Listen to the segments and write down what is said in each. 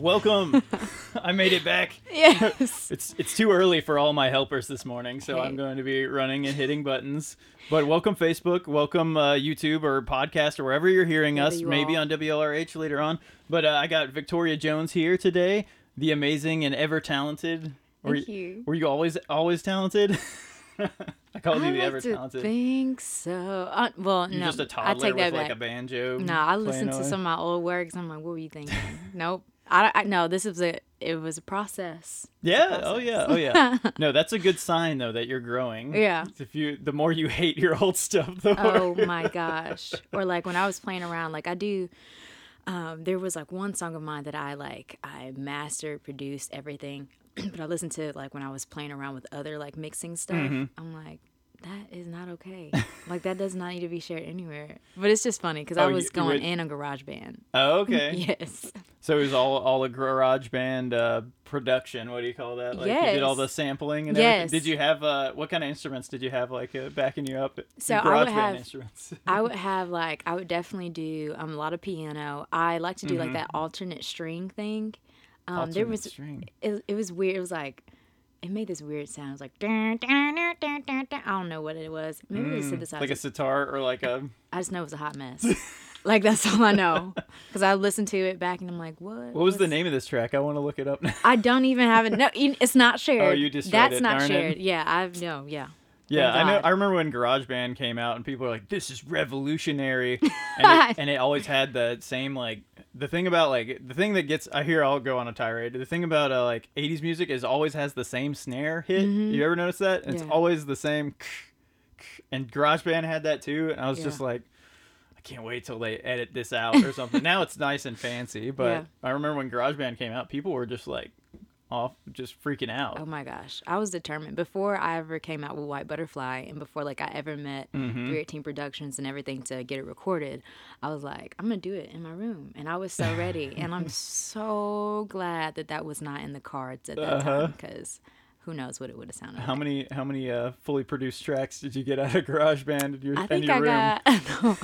Welcome. I made it back. Yes. It's it's too early for all my helpers this morning, so I'm going to be running and hitting buttons. But welcome Facebook, welcome uh, YouTube or podcast or wherever you're hearing Wherever us. you Maybe are. on WLRH later on. But uh, I got Victoria Jones here today, the amazing and ever talented. Were Thank you. Were you always always talented? I called you the ever talented. think so. Uh, well, You're no, just a I toddler take that with like a banjo. no, I listened to some of my old works. I'm like, what were you thinking? nope. I, I no. This was a. It was a process. Yeah. Oh process. yeah. Oh yeah. No, that's a good sign though that you're growing. Yeah. If you, the more you hate your old stuff, the oh my gosh. Or like when I was playing around, like I do. Um, there was like one song of mine that I like. I mastered, produced everything, but I listened to it like when I was playing around with other like mixing stuff. Mm-hmm. I'm like. That is not okay. like that does not need to be shared anywhere. But it's just funny because I Oh, was you- you going would- in a garage band. Oh, okay. Yes. So it was all all a garage band uh, production. What do you call that? Like you did all the sampling and Yes. everything. Did you have uh, what kind of instruments did you have like uh, backing you up? So I would band have- instruments. I would have like I would definitely do um, a lot of piano. I like to do like that alternate string thing. Um, there Mm-hmm. Alternate was string. it, it was weird. It was like it made this weird sound. It was like dun, dun, dun, dun, dun, dun. I don't know what it was. Maybe it was synthesizer. Mm, like a sitar or like a. I just know it was a hot mess. like that's all I know because I listened to it back and I'm like, what? What was the name of this track? I want to look it up now. I don't even have it. No, it's not shared. Oh, you destroyed That's it, not darn it. shared. Yeah, I've no. Yeah. Yeah, I know. I remember when GarageBand came out, and people were like, "This is revolutionary," and it, and it always had the same like the thing about like the thing that gets. I hear I'll go on a tirade. The thing about uh, like '80s music is always has the same snare hit. You ever notice that? And It's Mm-hmm. Yeah. always the same. And GarageBand had that too, and I was Yeah. just like. I can't wait till they edit this out or something. now it's nice and fancy, but Yeah. I remember when GarageBand came out, people were just like off, just freaking out. Oh my gosh, I was determined before I ever came out with White Butterfly, and before like I ever met Mm-hmm. 318 Productions and everything to get it recorded. I was like, I'm gonna do it in my room, and I was so ready. and I'm so glad that that was not in the cards at that Uh-huh. time because who knows what it would have sounded. How like. many how many uh, fully produced tracks did you get out of GarageBand in your, I in think your I room? got, no,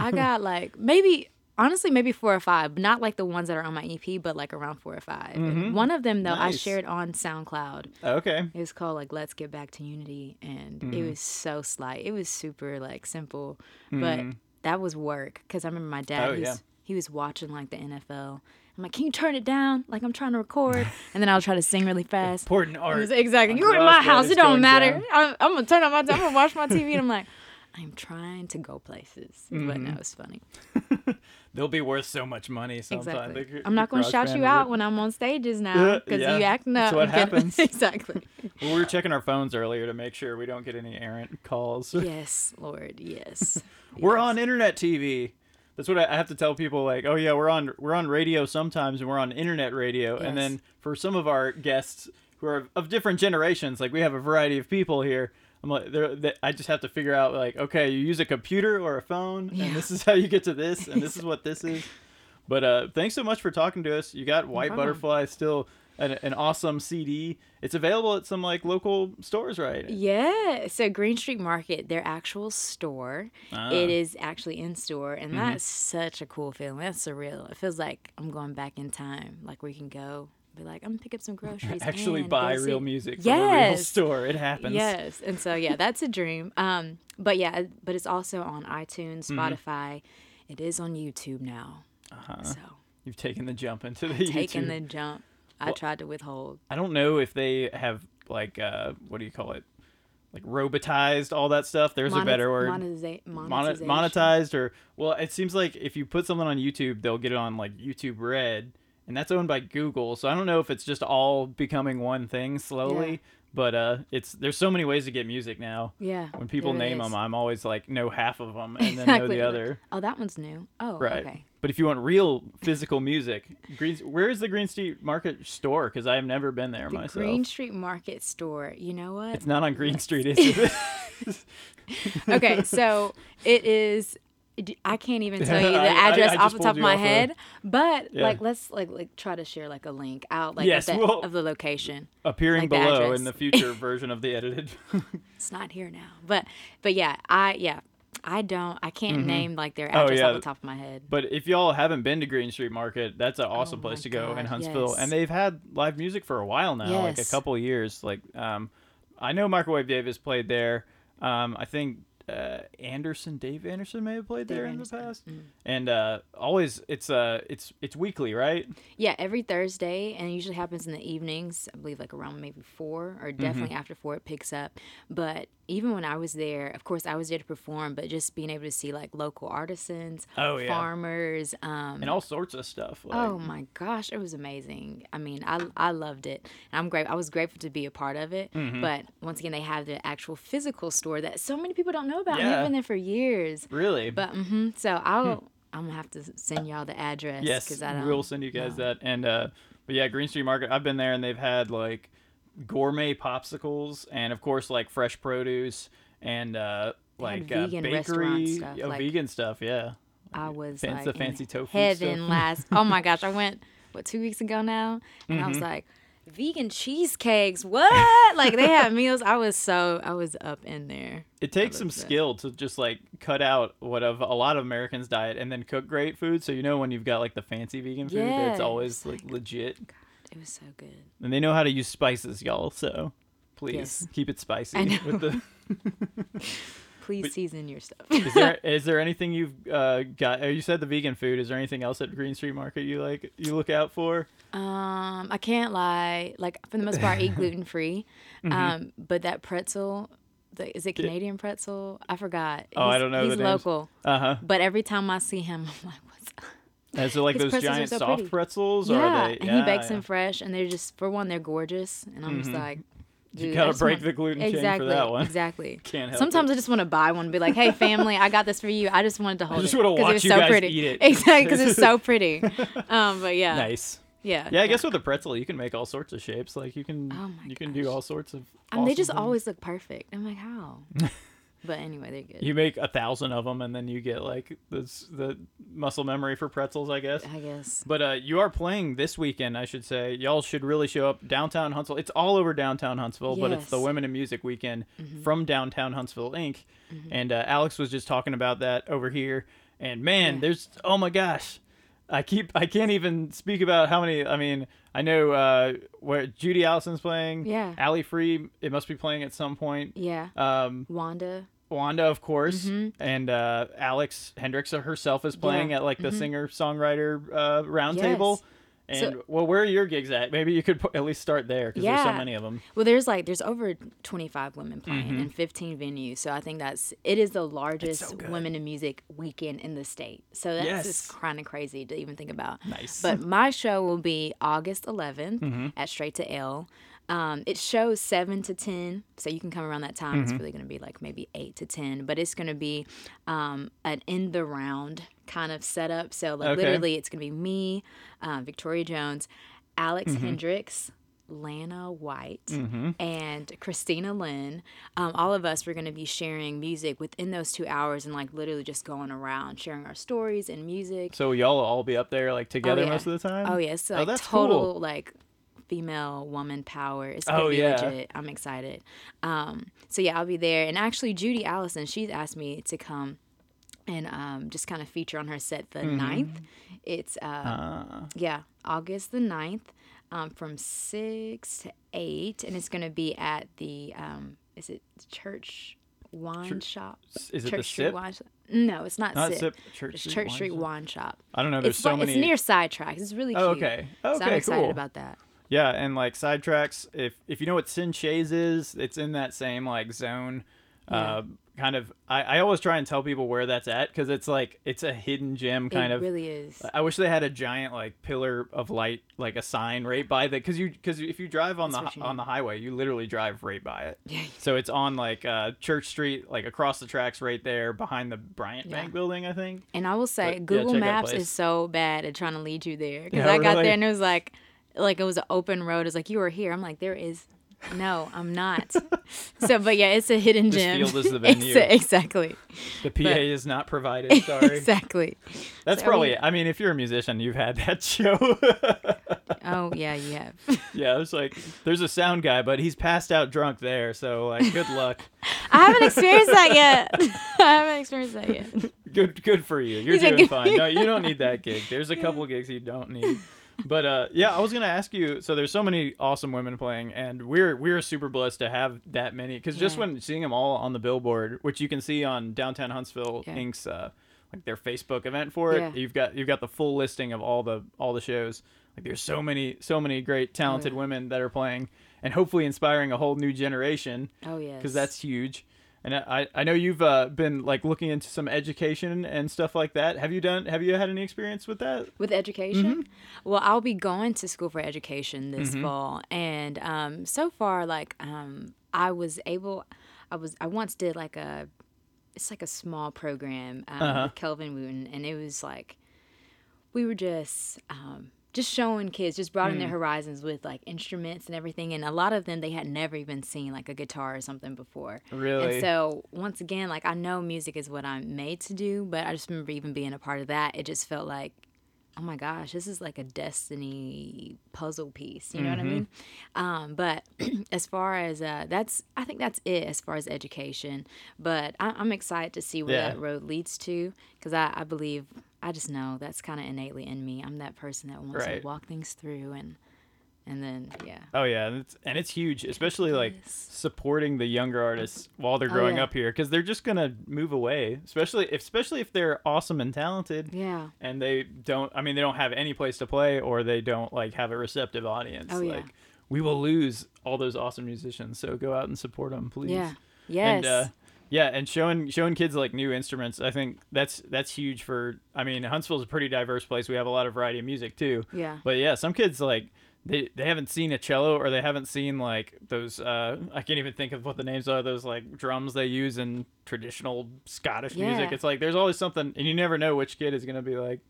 I got like maybe. Honestly, maybe four or five, not like the ones that are on my EP, but like around four or 5 One of them though, I Mm-hmm. Shared on SoundCloud. Okay. It was called like Let's Get Back to Unity and Mm-hmm. it was so slight. It was super like simple, Mm-hmm. but that was work cuz I remember my dad Oh, he, was, yeah. he was watching like the NFL. I'm like, "Can you turn it down? Like I'm trying to record." And then I'll try to sing really fast. Important art. exactly. You're in my house. It don't matter. I'm, I'm gonna turn on my. I'm gonna watch my TV. And I'm like, I'm trying to go places, but Mm-hmm. no, it's funny. They'll be worth so much money sometime. Exactly. The- I'm not gonna shout you out when I'm on stages now because yeah. you acting up. That's what happens. exactly. Well, we were checking our phones earlier to make sure we don't get any errant calls. Yes, Lord. Yes. We're Yes. on internet TV. That's what I I have to tell people. Like, oh yeah, we're on we're on radio sometimes, and we're on internet radio. And then for some of our guests who are of different generations, like we have a variety of people here. I'm like, they, I just have to figure out like, okay, you use a computer or a phone, Yeah. and this is how you get to this, and this is what this is. But uh, thanks so much for talking to us. You got White problem. Butterfly, still an, an awesome CD. It's available at some like local stores, right? Yeah. So Green Street Market, their actual store, Ah. it is actually in store, and Mm-hmm. that's such a cool feeling. That's surreal. It feels like I'm going back in time, like we can go, be like, I'm gonna pick up some groceries. Actually, buy real see- music from a real Yes. store. It happens. Yes, and so yeah, that's a dream. Um, but yeah, but it's also on iTunes, Mm-hmm. Spotify. It is on YouTube now. Uh-huh. So You've taken the jump into the YouTube. taking the jump. I Well- tried to withhold. I don't know if they have like uh what do you call it? Like robotized all that stuff. There's a better word. monetiza- Monet- monetized or well, it seems like if you put something on YouTube, they'll get it on like YouTube Red, and that's owned by Google. So I don't know if it's just all becoming one thing slowly. Yeah. But uh, it's there's so many ways to get music now. Yeah. When people name is. them, I'm always like know half of them and then know the other. Oh, that one's new. Oh, Right. okay. But if you want real physical music, Green, where is the Green Street Market store? Because I have never been there The myself. Green Street Market store. You know what? It's not on Green Street, is it? okay, so it is. I can't even tell you the I- I- address I off the top of my off of- head, but Yeah. like let's like like try to share like a link out like Yes, of, the, well- of the location. Appearing Like below address. in the future version of the edited. It's not here now, but but yeah, I yeah. I don't. I can't name like their Oh, address yeah. off the top of my head. But if y'all haven't been to Green Street Market, that's an awesome Oh place to go in Huntsville. yes. And they've had live music for a while now, like a couple of years. Like, um, I know Microwave Davis played there. Um, I think uh, Anderson, Dave Anderson, may have played Dave there Anderson, in the past. mm. And uh, always, it's uh, it's it's weekly, right? Yeah, every Thursday, and it usually happens in the evenings. I believe like around maybe four, or Mm-hmm. definitely after four, it picks up. But even when I was there, of course, I was there to perform, but just being able to see like local artisans, Oh, yeah. farmers, um, And all sorts of stuff. Like, Oh my gosh, it was amazing. I mean, I I loved it. And I'm great. I was grateful to be a part of it. Mm-hmm. But once again, they have the actual physical store that so many people don't know about. Yeah. they've been there for years. really. But hmm so I'll I'm gonna have to send y'all the address. Yes, I don't we'll send you guys know. that. And uh, but yeah, Green Street Market. I've been there, and they've had like gourmet popsicles, and of course like fresh produce and uh, They had like uh, bakery, restaurant stuff, yeah, like- vegan stuff. Yeah, I was Fancy- like the fancy tofu heaven stuff. last. Oh my gosh, I went what two weeks ago now, and I Mm-hmm. was like, vegan cheesecakes. What? like they had meals. I was so I was up in there. it takes some skill to just like cut out what of a lot of Americans diet and then cook great food. So you know when you've got like the fancy vegan food, that's Yes. always like legit, It was so good. and they know how to use spices, y'all. So please Yes. keep it spicy. I know. With the, Please But- season your stuff. is there is there anything you've uh, got? uh, You said the vegan food. Is there anything else at Green Street Market you like? You look out for? Um, I can't lie. Like for the most part, I eat gluten free. Mm-hmm. Um, but that pretzel, the, is it Canadian pretzel? I forgot. Oh, I don't know He's local, Uh huh. but every time I see him, I'm like, Is it like His those giant so soft pretty. pretzels? Or yeah? are they, and he bakes yeah. them fresh, and they're just for one, they're gorgeous, and I'm just like. You dude, I gotta break want- the gluten chain for exactly, that one. Exactly. Can't help Sometimes it. I just want to buy one and be like, "Hey, family, I got this for you." I just wanted to hold just it wanna 'cause it was you so guys pretty. eat it. Exactly, because it's so pretty. Um, but yeah, Nice. yeah, Yeah, I guess with a pretzel you can make all sorts of shapes. Like you can, Oh you can do all sorts of. I mean, they just things. always look perfect. I'm like, how? But anyway, they're good. You make a thousand of them, and then you get like this the muscle memory for pretzels, I guess. I guess. But uh, you are playing this weekend, I should say. Y'all should really show up downtown Huntsville. It's all over downtown Huntsville, but it's the Women in Music weekend Mm-hmm. from downtown Huntsville Inc. And uh, Alex was just talking about that over here. And man, Yeah. there's oh my gosh, I keep I can't even speak about how many. I mean, I know uh, where Judy Allison's playing. Yeah. Ali Free, it must be playing at some point. Yeah. Um, Wanda. Wanda, of course, Mhm. and uh, Alex Hendricks herself is playing Yeah. at like the Mhm. singer songwriter uh, roundtable. Yes. And So- well, where are your gigs at? Maybe you could at least start there because there's so many of them. Well, there's like there's over 25 women playing Mhm. in 15 venues, so I think that's it is the largest so women in music weekend in the state. So that's Yes. just kind of crazy to even think about. Nice. But my show will be August 11th Mhm. at Straight to L. Um, it shows seven to ten, so you can come around that time. Mm-hmm. It's really going to be like maybe eight to ten, but it's going to be um, an in the round kind of setup. So like Okay. literally, it's going to be me, um, Victoria Jones, Alex Mm-hmm. Hendricks, Lana White, hmm and Christina Lynn. Um, all of us were going to be sharing music within those two hours and like literally just going around sharing our stories and music. So y'all will all be up there like together yeah. most of the time. Oh yeah, it's Oh, that's total cool. like female woman power. It's Oh, yeah. legit. I'm excited. Um, so yeah, I'll be there. And actually, Judy Allison, she's asked me to come and um, just kind of feature on her set the Mm-hmm. 9th. It's uh, Ah. yeah, August the 9th um, from six to eight, and it's gonna be at the um, is it Church Wine Shop? is it Church the Street Sip? Wine Shop? No, it's not, Not Sip. Sip. Church It's Street. Church Wine Street Shop? Wine Shop. I don't know. There's It's, so many. it's near Sidetracks. It's really cute. Oh, okay. Okay. so I'm excited cool. about that. Yeah, and like sidetracks, if if you know what Cyn Shea's is, it's in that same like zone. Uh, kind of. I, I always try and tell people where that's at because it's like it's a hidden gem kind it of. really is. I wish they had a giant like pillar of light, like a sign right by the because you because if you drive on That's the on the highway, you literally drive right by it. Yeah. So it's on like uh, Church Street, like across the tracks, right there behind the Bryant Yeah. Bank building, I think. And I will say, But, Google Maps is so bad at trying to lead you there because Yeah, I got really? there and it was like, like it was an open road. It's like you were here. I'm like, there is. No, I'm not. so, but yeah, it's a hidden This gem. field is the venue. exactly. The PA But- is not provided. Sorry. exactly. That's So probably. I mean, if you're a musician, you've had that show. Oh yeah, you have. yeah, it's like there's a sound guy, but he's passed out drunk there. So like, good luck. I haven't experienced that yet. I haven't experienced that yet. Good, good for you. You're He's like, doing fine. No, you don't need that gig. There's a couple gigs you don't need. But uh, yeah, I was gonna ask you. So there's so many awesome women playing, and we're we're super blessed to have that many. Because just Yeah. when seeing them all on the billboard, which you can see on Downtown Huntsville Yeah. Inc.'s uh, like their Facebook event for it, Yeah. you've got you've got the full listing of all the all the shows. Like there's so many so many great talented yeah. women that are playing, and hopefully inspiring a whole new generation Oh yeah, because that's huge. And I, I know you've uh, been like looking into some education and stuff like that. Have you done? Have you had any experience with that? with education. Mm-hmm. Well, I'll be going to school for education this fall, and um, so far, like um, I was able, I was I once did like a, it's like a small program um, Uh-huh. with Kelvin Wooten, and it was like, we were just. Um, just showing kids, just broadening Mm. their horizons with like instruments and everything, and a lot of them they had never even seen like a guitar or something before. Really? And so once again, like I know music is what I'm made to do, but I just remember even being a part of that. It just felt like, oh my gosh, this is like a destiny puzzle piece. You know what I mean? Um, but as far as uh, that's, I think that's it as far as education. But I, I'm excited to see where Yeah. that road leads to because I, I believe, I just know that's kind of innately in me. I'm that person that wants Right. to walk things through and. And then, yeah. Oh yeah, and it's, and it's huge, especially like supporting the younger artists while they're Oh, growing yeah. up here, because they're just gonna move away. Especially if, especially if they're awesome and talented, Yeah. and they don't. I mean, they don't have any place to play, or they don't like have a receptive audience. Oh, yeah. Like we will lose all those awesome musicians. So go out and support them, please. Yeah. Yes. And uh, yeah, and showing showing kids like new instruments, I think that's that's huge for. I mean, Huntsville's a pretty diverse place. We have a lot of variety of music too. yeah. But yeah, some kids like they they haven't seen a cello or they haven't seen like those. Uh, I can't even think of what the names are. Those like drums they use in traditional Scottish music. It's like there's always something, and you never know which kid is gonna be like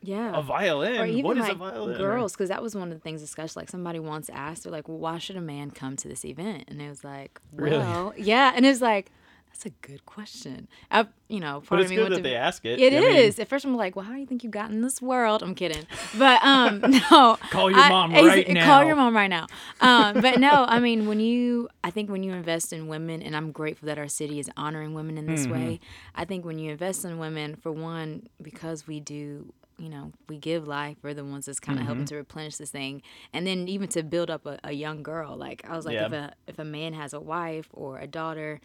Yeah. a violin. or even what is like a violin? Girls because that was one of the things discussed like somebody once asked they're like well why should a man come to this event and it was like Really? well yeah and it's like that's a good question I, you know part But of me good that to they ask it. It I mean. At first, I'm like, "Well, how do you think you got in this world?" I'm kidding, but um, no. Call your mom ex- right now. Call your mom right now. Um, but no, I mean, when you, I think when you invest in women, and I'm grateful that our city is honoring women in this Mm-hmm. way. I think when you invest in women, for one, because we do. You know, we give life. We're the ones that's kind of Mm-hmm. helping to replenish this thing, and then even to build up a, a young girl. Like I was like, Yeah. if a if a man has a wife or a daughter,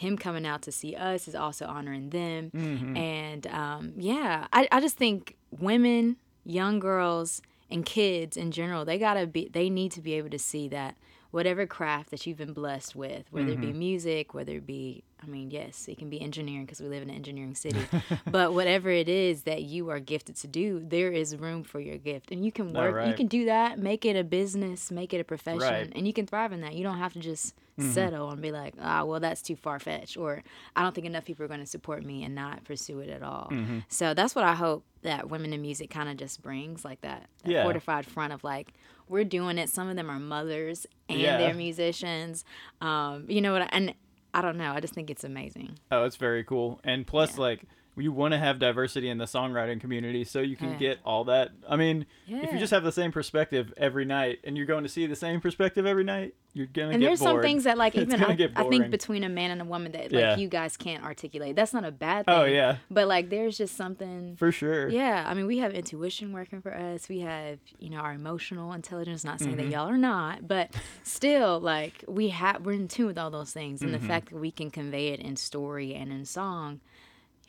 him coming out to see us is also honoring them. Mm-hmm. And um, yeah, I, I just think women, young girls, and kids in general, they gotta be, they need to be able to see that whatever craft that you've been blessed with, whether Mm-hmm. it be music, whether it be, I mean, yes, it can be engineering because we live in an engineering city, but whatever it is that you are gifted to do, there is room for your gift, and you can work, you can do that, make it a business, make it a profession, Right. Mm-hmm. and you can thrive in that. You don't have to just settle and be like, ah, well, that's too far fetched, or I don't think enough people are going to support me and not pursue it at all. Mm-hmm. So that's what I hope that women in music kind of just brings, like that, that Yeah. fortified front of like, we're doing it. Some of them are mothers and Yeah. they're musicians. Um, you know what? I, and I don't know. I just think it's amazing. Oh, it's very cool. And plus, Yeah. like, you want to have diversity in the songwriting community so you can Yeah. get all that. I mean, if you just have the same perspective every night and you're going to see the same perspective every night, you're gonna get more. and there's some things that like even I, I think between a man and a woman that like Yeah. you guys can't articulate. That's not a bad thing. Oh yeah, But like there's just something for sure. Yeah, I mean, we have intuition working for us. We have, you know, our emotional intelligence. Not saying Mm-hmm. that y'all are not, but still, like we have, we're in tune with all those things, Mm-hmm. and the fact that we can convey it in story and in song,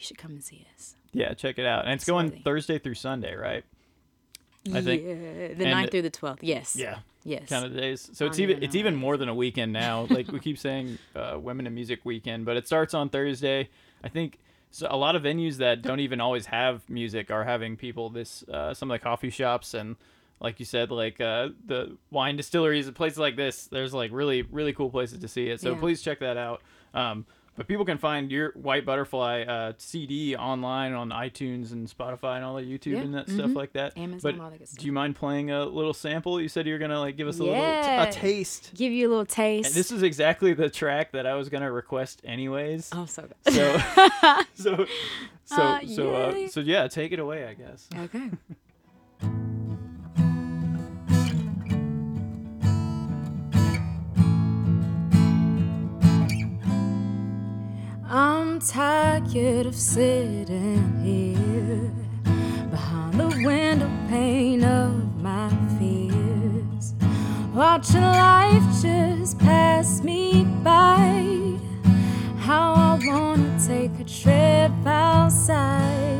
you should come and see us. Yeah, check it out. And it's It's going. Thursday through Sunday, right? I think- the and 9th through the twelfth. Yes. Yeah, Yes. kind of days. So it's even even it's even more than a weekend now. Like we keep saying, uh, Women in Music Weekend, but it starts on Thursday. I think so. A lot of venues that don't even always have music are having people. This uh, some of the coffee shops and like you said, like uh, the wine distilleries and places like this. There's like really really cool places to see it. So Yeah. please check that out. Um, but people can find your White Butterfly uh, CD online on iTunes and Spotify and all the YouTube Yeah, and that stuff mhm. like that. Amazon, But all that good stuff. do you mind playing a little sample? You said you were gonna like give us a little t- a taste. Give you a little taste. And this is exactly the track that I was gonna request anyways. oh, so good. So, so, so, Uh, so, uh, so yeah, take it away, I guess. okay. I'm tired of sitting here behind the window pane of my fears, watching life just pass me by. How I wanna take a trip outside,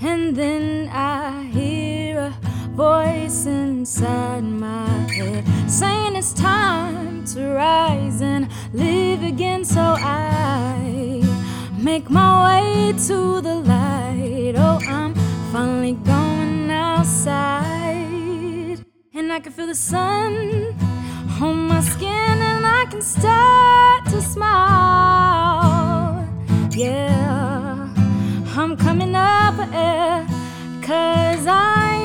and then I hear a voice inside my head saying it's time to rise and live again. So I make my way to the light. Oh, I'm finally going outside, and I can feel the sun on my skin, and I can start to smile. Yeah, I'm coming up air, cause I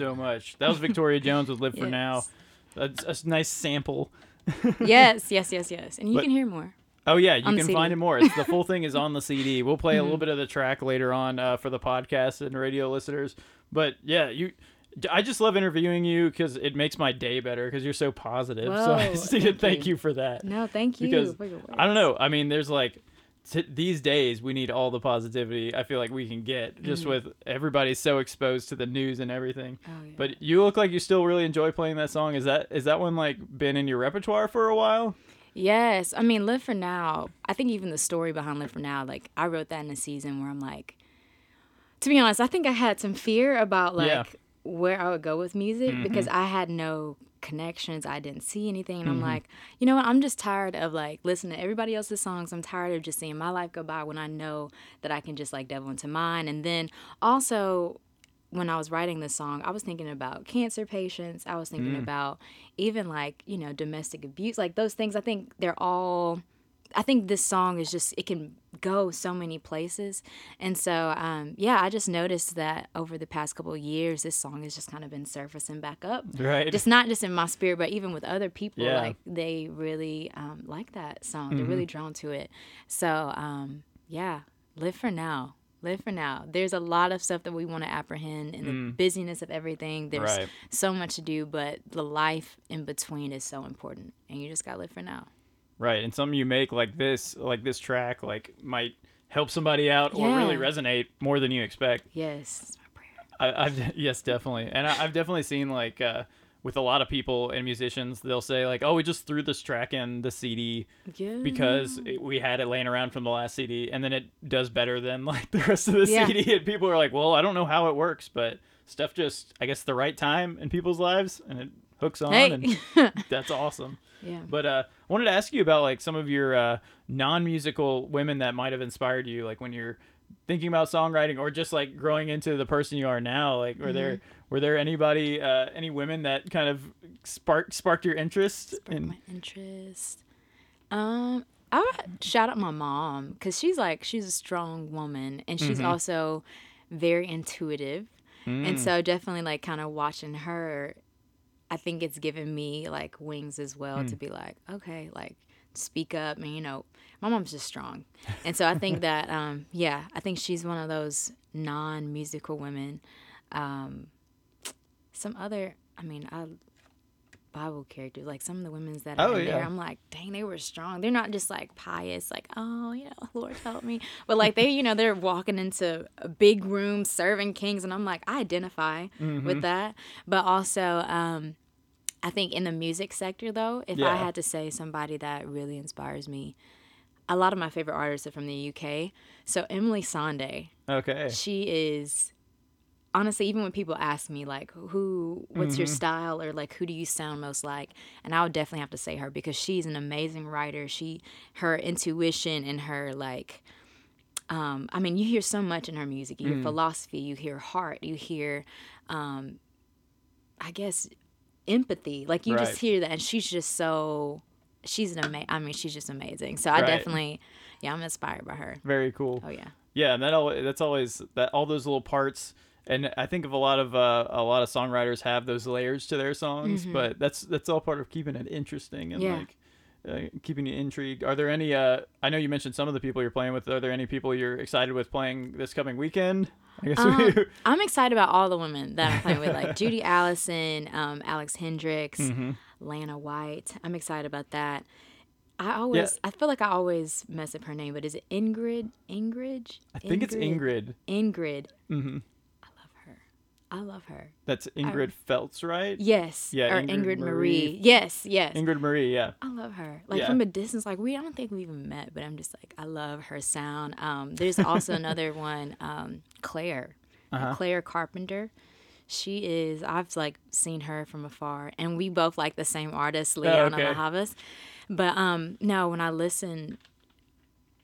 so much. That was Victoria Jones with "Live for Now." That's a nice sample. yes, yes, yes, yes. And you But- can hear more. Oh yeah, you can find it more. It's, the full thing is on the CD. We'll play a little bit of the track later on uh, for the podcast and radio listeners. But yeah, you. I just love interviewing you because it makes my day better because you're so positive. so I just thank thank you. you for that. No, thank you Because for your words. I don't know. I mean, there's like t- these days we need all the positivity I feel like we can get just mm-hmm. with everybody's so exposed to the news and everything. Oh, yeah. But you look like you still really enjoy playing that song. Is that is that one like been in your repertoire for a while? Yes, I mean, Live for Now. I think even the story behind Live for Now, like I wrote that in a season where I'm like, to be honest, I think I had some fear about like Yeah. Where I would go with music because mm-hmm. I had no connections. I didn't see anything, and I'm mm-hmm. like, you know what? I'm just tired of like listening to everybody else's songs. I'm tired of just seeing my life go by when I know that I can just like devil into mine. And then also when I was writing this song, I was thinking about cancer patients. I was thinking mm. about even like, you know, domestic abuse, like those things. I think they're all, I think this song is just, it can go so many places. And so, um, yeah, I just noticed that over the past couple of years, this song has just kind of been surfacing back up. Right. Just not just in my spirit, but even with other people, Yeah. like they really um, like that song. They're really drawn to it. So, um, yeah, live for now. Live for now. There's a lot of stuff that we want to apprehend in the busyness of everything. There's Right. so much to do, but the life in between is so important, and you just got to live for now. Right, and something you make like this, like this track, like might help somebody out or really resonate more than you expect. Yes. I, I've yes, definitely, and I, I've definitely seen like uh, with a lot of people and musicians, they'll say like, "Oh, we just threw this track in the CD Yeah. because it, we had it laying around from the last CD, and then it does better than like the rest of the Yeah. CD." And people are like, "Well, I don't know how it works, but stuff just, I guess, the right time in people's lives, and it hooks on, Hey. and that's awesome." yeah. But uh, I wanted to ask you about like some of your uh, non-musical women that might have inspired you, like when you're thinking about songwriting or just like growing into the person you are now. Like, were there Mm-hmm. were there anybody, uh, any women that kind of sparked sparked your interest sparked in? my interest. Um, I would shout out my mom because she's like she's a strong woman and she's also very intuitive, and so definitely like kind of watching her, I think it's given me like wings as well to be like okay like speak up and you know my mom's just strong and so i think that um yeah i think she's one of those non-musical women um some other i mean i Bible characters, like some of the women's that are Oh, in there. I'm like, dang, they were strong. They're not just like pious, like, oh, you know, Lord help me. But like they, you know, they're walking into a big room serving kings, and I'm like, I identify Mm-hmm. with that. But also, um, I think in the music sector, though, if Yeah. I had to say somebody that really inspires me, a lot of my favorite artists are from the UK. So Emeli Sandé, Okay. she is honestly even when people ask me like who what's your style or like who do you sound most like and i would definitely have to say her because she's an amazing writer she her intuition and her like um, I mean, you hear so much in her music. You hear philosophy, you hear heart, you hear, um, I guess, empathy. Like you Right. just hear that, and she's just so. She's an amazing. I mean, she's just amazing. So I Right. definitely, yeah, I'm inspired by her. Very cool. Oh yeah. Yeah, and that always, that's always that all those little parts and I think of a lot of uh, a lot of songwriters have those layers to their songs, but that's that's all part of keeping it interesting and Mm-hmm. Yeah. like. Uh, keeping you intrigued. Are there any? Uh, I know you mentioned some of the people you're playing with. Are there any people you're excited with playing this coming weekend? I guess Um, we, I'm excited about all the women that I'm playing with, like Judy Allison, um, Alex Hendricks, Mm-hmm. Lana White. I'm excited about that. I always, I feel like I always mess up her name, but is it Ingrid? Ingrid? I think it's Ingrid. Ingrid. hmm her. I love her. That's Ingrid Feltz, right? Yes. Yeah, Or Ingrid Ingrid, Marie. Marie. Yes. Yes. Ingrid Marie, yeah. I love her. Like Yeah. from a distance, like we I don't think we even met, but I'm just like I love her sound. Um, there's also another one, um, Claire, Uh-huh. Claire Carpenter. She is. I've like seen her from afar, and we both like the same artist, Lianne okay. La Havas. But um, no, when I listen,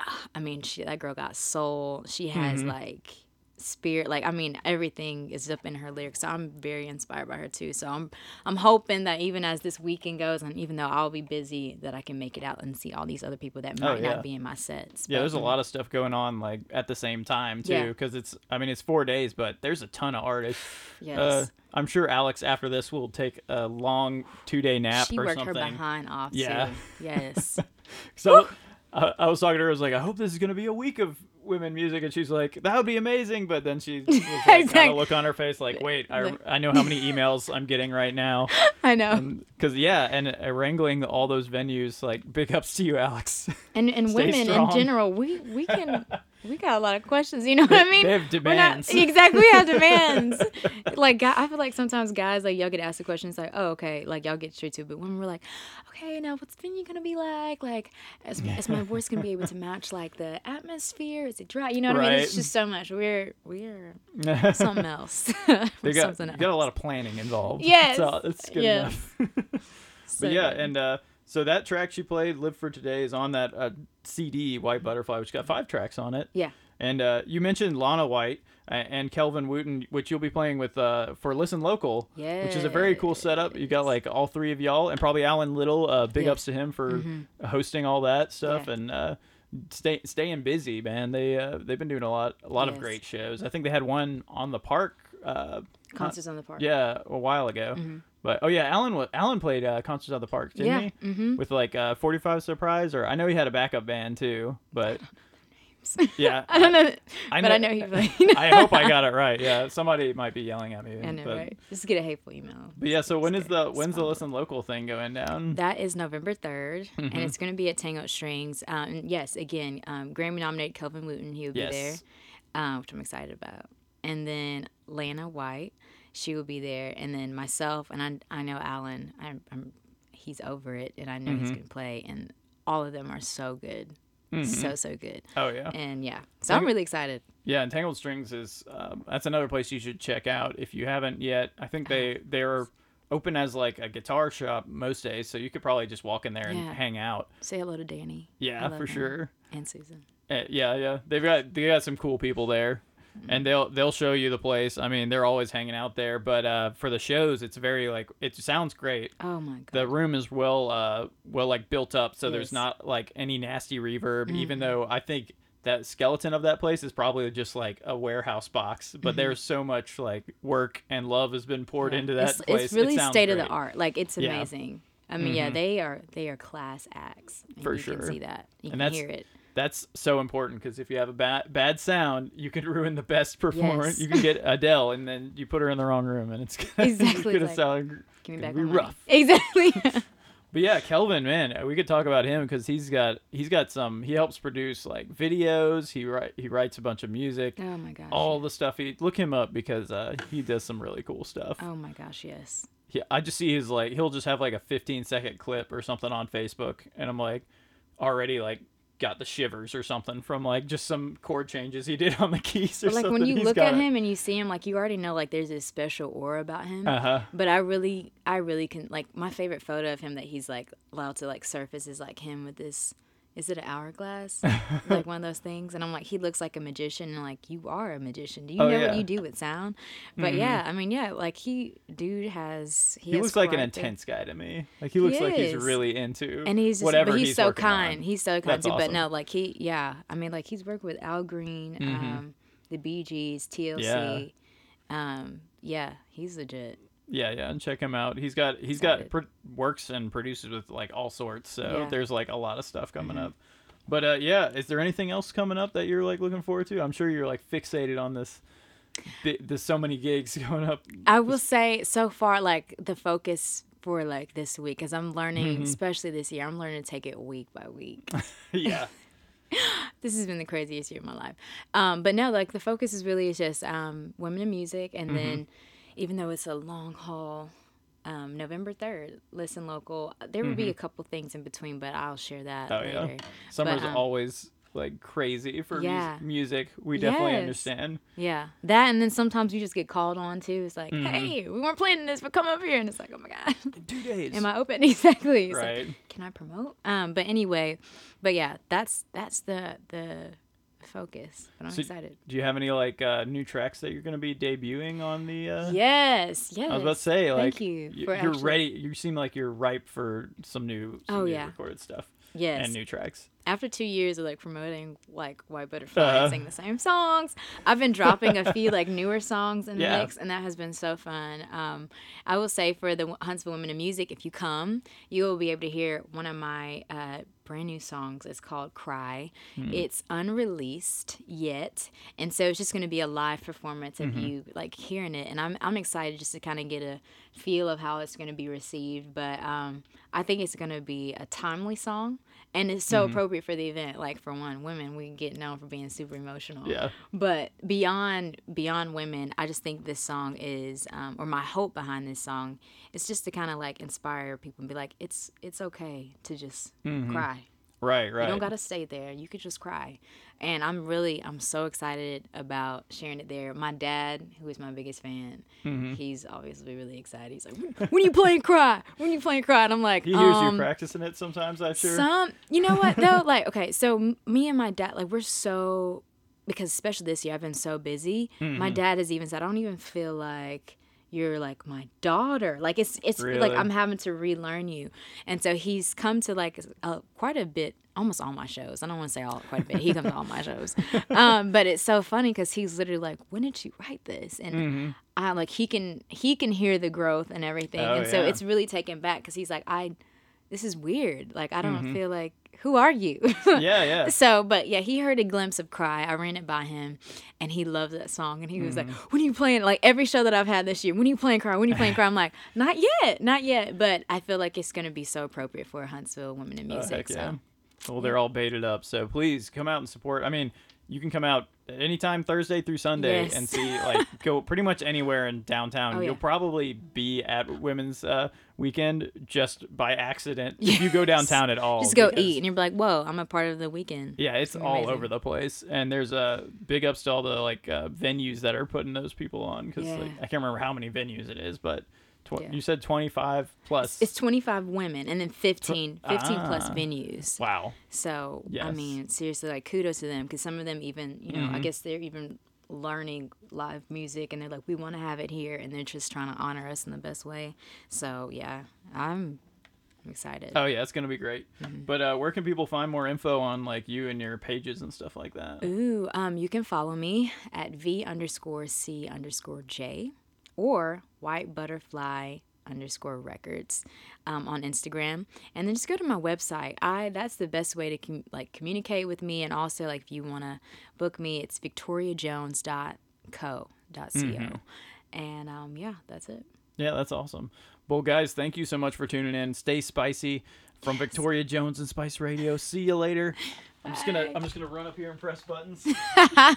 I mean, she that girl got soul. She has Mm-hmm. like spirit like i mean everything is up in her lyrics so i'm very inspired by her too so i'm i'm hoping that even as this weekend goes and even though i'll be busy that i can make it out and see all these other people that might Oh, yeah. not be in my sets Yeah, there's a lot of stuff going on like at the same time too, Yeah. because it's. I mean, it's four days, but there's a ton of artists. yes Uh, I'm sure Alex after this will take a long two day nap she or worked something. her behind off Yeah. too yes So I, I was talking to her. I was like, I hope this is gonna be a week of women music, and she's like, that would be amazing. But then she was like, kind Exact- look on her face like, wait, I, I know how many emails I'm getting right now. i know Because yeah, and uh, wrangling all those venues, like big ups to you, Alex. and and Stay women strong. in general we we can we got a lot of questions you know what i mean? they have We're not- demands. exactly we have demands. Like i feel like sometimes guys like y'all get asked the questions like oh okay like y'all get straight to it but when we're like okay now what's venue gonna be like? Like is, is my voice gonna be able to match like the atmosphere? Is it dry? You know what i mean? It's just so much. We're we're something else. They got, something you got a lot of planning involved. Yes, it's good yes. enough. So but yeah, good. and uh, so that track she played, "Live for Today," is on that uh, CD, White Butterfly, which got five tracks on it. yeah And uh, you mentioned Lana White and Kelvin Wooten, which you'll be playing with uh, for Listen Local, which is a very cool setup. You got like all three of y'all, and probably Alan Little. Uh, big Yes. ups to him for hosting all that stuff Yeah. and uh, stay, staying busy, man. They uh, they've been doing a lot a lot of great shows. I think they had one on the park. Uh, concerts on the park yeah, a while ago. But oh yeah, Alan wa- Alan played uh, concerts at the park, didn't Yeah, he? mhm. With like uh, 45 Surprise, or I know he had a backup band too. But yeah, i don't know I but i know- he played I hope I got it right. Yeah, somebody might be yelling at me. i know but, right just get a hateful email But yeah, so when is the when's the listen local thing going down? That is November 3rd, Mm-hmm. and it's going to be at Tangled Strings. Um, yes, again, um, Grammy nominated Kelvin Wooten, he will be Yes. there, um, which I'm excited about. And then Lana White, she will be there. And then myself, and I, I know Alan, I'm, I'm, he's over it, and I know Mm-hmm. he's going to play. And all of them are so good. So, so good. oh yeah, And yeah, so I'm really excited. yeah. Entangled Strings is um, that's another place you should check out if you haven't yet. I think they they're open as like a guitar shop most days, so you could probably just walk in there and Yeah. hang out. Say hello to Danny. Yeah, for him. sure. And Susan. Uh, yeah, yeah. They've got they got some cool people there, and they'll they'll show you the place. I mean, they're always hanging out there. But uh, for the shows, it's very like it sounds great. Oh my God. The room is well uh well like built up, so there's not like any nasty reverb. Even though I think that skeleton of that place is probably just like a warehouse box, but there's so much like work and love has been poured Yeah. into that it's, place. It's really it state of the art. Like it's Yeah. amazing. I mean, yeah, Mhm. they are they are class acts. And For you sure. can see that. You And can hear it. That's so important because if you have a bad bad sound, you can ruin the best performance. Yes. You can get Adele, and then you put her in the wrong room, and it's gonna, Exactly, gonna like, sound Give me gonna back be my money. rough. Exactly. But yeah, Kelvin, man, we could talk about him because he's got he's got some. He helps produce like videos. He write he writes a bunch of music. oh my gosh. All the stuff he look him up because uh, he does some really cool stuff. Oh my gosh, yes. Yeah, I just see his like he'll just have like a 15 second clip or something on Facebook, and I'm like already like got the shivers or something from like just some chord changes he did on the keys or But like something. when you He's look at it. him and you see him, like you already know like there's this special aura about him. Uh-huh. But I really, I really can like my favorite photo of him that he's like allowed to like surface is like him with this. Is it an hourglass? like one of those things, and I'm like, he looks like a magician, and like you are a magician. Do you Oh, know yeah. what you do with sound? But yeah, I mean, yeah, like he, dude has he, He has looks like an intense guy to me. Like he looks like he's really into and he's just, whatever but he's, so kind. on. He's so kind That's too. But no, like he, yeah, I mean, like he's worked with Al Green, Mm-hmm. um, the Bee Gees, TLC, Yeah. Um, yeah, he's legit. Yeah, yeah, and check him out. He's got he's got pro- works and produces with like all sorts. So Yeah. there's like a lot of stuff coming up. But uh, yeah, is there anything else coming up that you're like looking forward to? I'm sure you're like fixated on this. There's so many gigs going up. I will say so far, like the focus for like this week, because I'm learning, Mm-hmm. especially this year, I'm learning to take it week by week. yeah, this has been the craziest year of my life. Um, but no, like the focus is really is just um, women in music, and Mm-hmm. then even though it's a long haul, um, November third, listen local. There will be a couple things in between, but I'll share that Mm-hmm. Oh, yeah. later. summer's um, always like crazy for Yeah. music. We definitely Yes. understand. Yeah, that, and then sometimes you just get called on too. It's like, Mm-hmm. hey, we weren't planning this, but come up here, and it's like, oh my god. Two days. Am I open? Exactly. It's like, right? can I promote? Um, but anyway, but yeah, that's that's the the focus. But I'm So- excited. Do you have any like uh, new tracks that you're going to be debuting on the? Uh... Yes, yes. I was about to say, like, Thank you. you're actually- ready. You seem like you're ripe for some new, some Oh, new yeah. recorded stuff Yes. and new tracks. After two years of like promoting like White Butterfly Uh-huh. and sing the same songs, I've been dropping a few like newer songs in the Yeah. mix, and that has been so fun. Um, I will say for the Huntsville Women in Music, if you come, you will be able to hear one of my uh, brand new songs. It's called Cry. Hmm. It's unreleased yet, and so it's just going to be a live performance of Mm-hmm. you like hearing it, and I'm I'm excited just to kind of get a feel of how it's going to be received. But um, I think it's going to be a timely song, and it's so Mm-hmm. appropriate for the event. Like for one, women we get known for being super emotional. Yeah. But beyond beyond women, I just think this song is, um, or my hope behind this song, is just to kind of like inspire people and be like, it's it's okay to just cry. Right, right. You don't gotta stay there. You could just cry. And I'm really, I'm so excited about sharing it there. My dad, who is my biggest fan, Mm-hmm. he's obviously really excited. He's like, "When- "When you playing cry? When you playing cry?" And I'm like, he hears um, you practicing it sometimes. I'm sure. some, you know what though? like, okay, so me and my dad, like, we're so because especially this year, I've been so busy. Mm-hmm. My dad has even said, I don't even feel like you're like my daughter. Like it's it's like I'm having to relearn you. And so he's come to like uh, quite a bit, almost all my shows. I don't want to say all quite a bit. He comes to all my shows. Um, but it's so funny because he's literally like, when did you write this? And Mm-hmm. I like he can he can hear the growth and everything. Oh, and so yeah. it's really taken back because he's like, I this is weird. Like I don't Mm-hmm. feel like who are you? yeah, yeah. So, but yeah, he heard a glimpse of Cry. I ran it by him, and he loved that song. And he was Mm-hmm. like, "When are you playing?" Like every show that I've had this year, when are you playing Cry? When are you playing Cry? I'm like, "Not yet, not yet." But I feel like it's gonna be so appropriate for Huntsville Women in Oh, Music. heck yeah. so Well, they're all baited up, so please come out and support. I mean, you can come out anytime Thursday through Sunday Yes. and see like go pretty much anywhere in downtown. Oh, You'll probably be at Women's uh, Weekend just by accident if you go downtown at all. just go because- eat, and you're like, "Whoa, I'm a part of the weekend." Yeah, it's gonna all amazing. over the place, and there's a uh, big ups to all the like uh, venues that are putting those people on because Yeah. like, I can't remember how many venues it is, but tw- Yeah. you said 25 plus. It's 25 women and then 15, 15 plus Ah. venues. wow. So I Yes. Mm-hmm. mean, seriously, like kudos to them because some of them even, you know, I guess they're even learning live music and they're like, we want to have it here, and they're just trying to honor us in the best way. So yeah, I'm excited. Oh yeah, it's gonna be great. Mm-hmm. But uh, where can people find more info on like you and your pages and stuff like that? Ooh, um, you can follow me at v underscore c underscore j or white butterfly underscore records um, on Instagram, and then just go to my website. I that's the best way to com- like communicate with me, and also like if you want to book me, it's victoriajones.co.co, and um, yeah, that's it. Yeah, that's awesome. Well, guys, thank you so much for tuning in. Stay spicy from Victoria Jones and Spice Radio. See you later. I'm just gonna I'm just gonna run up here and press buttons.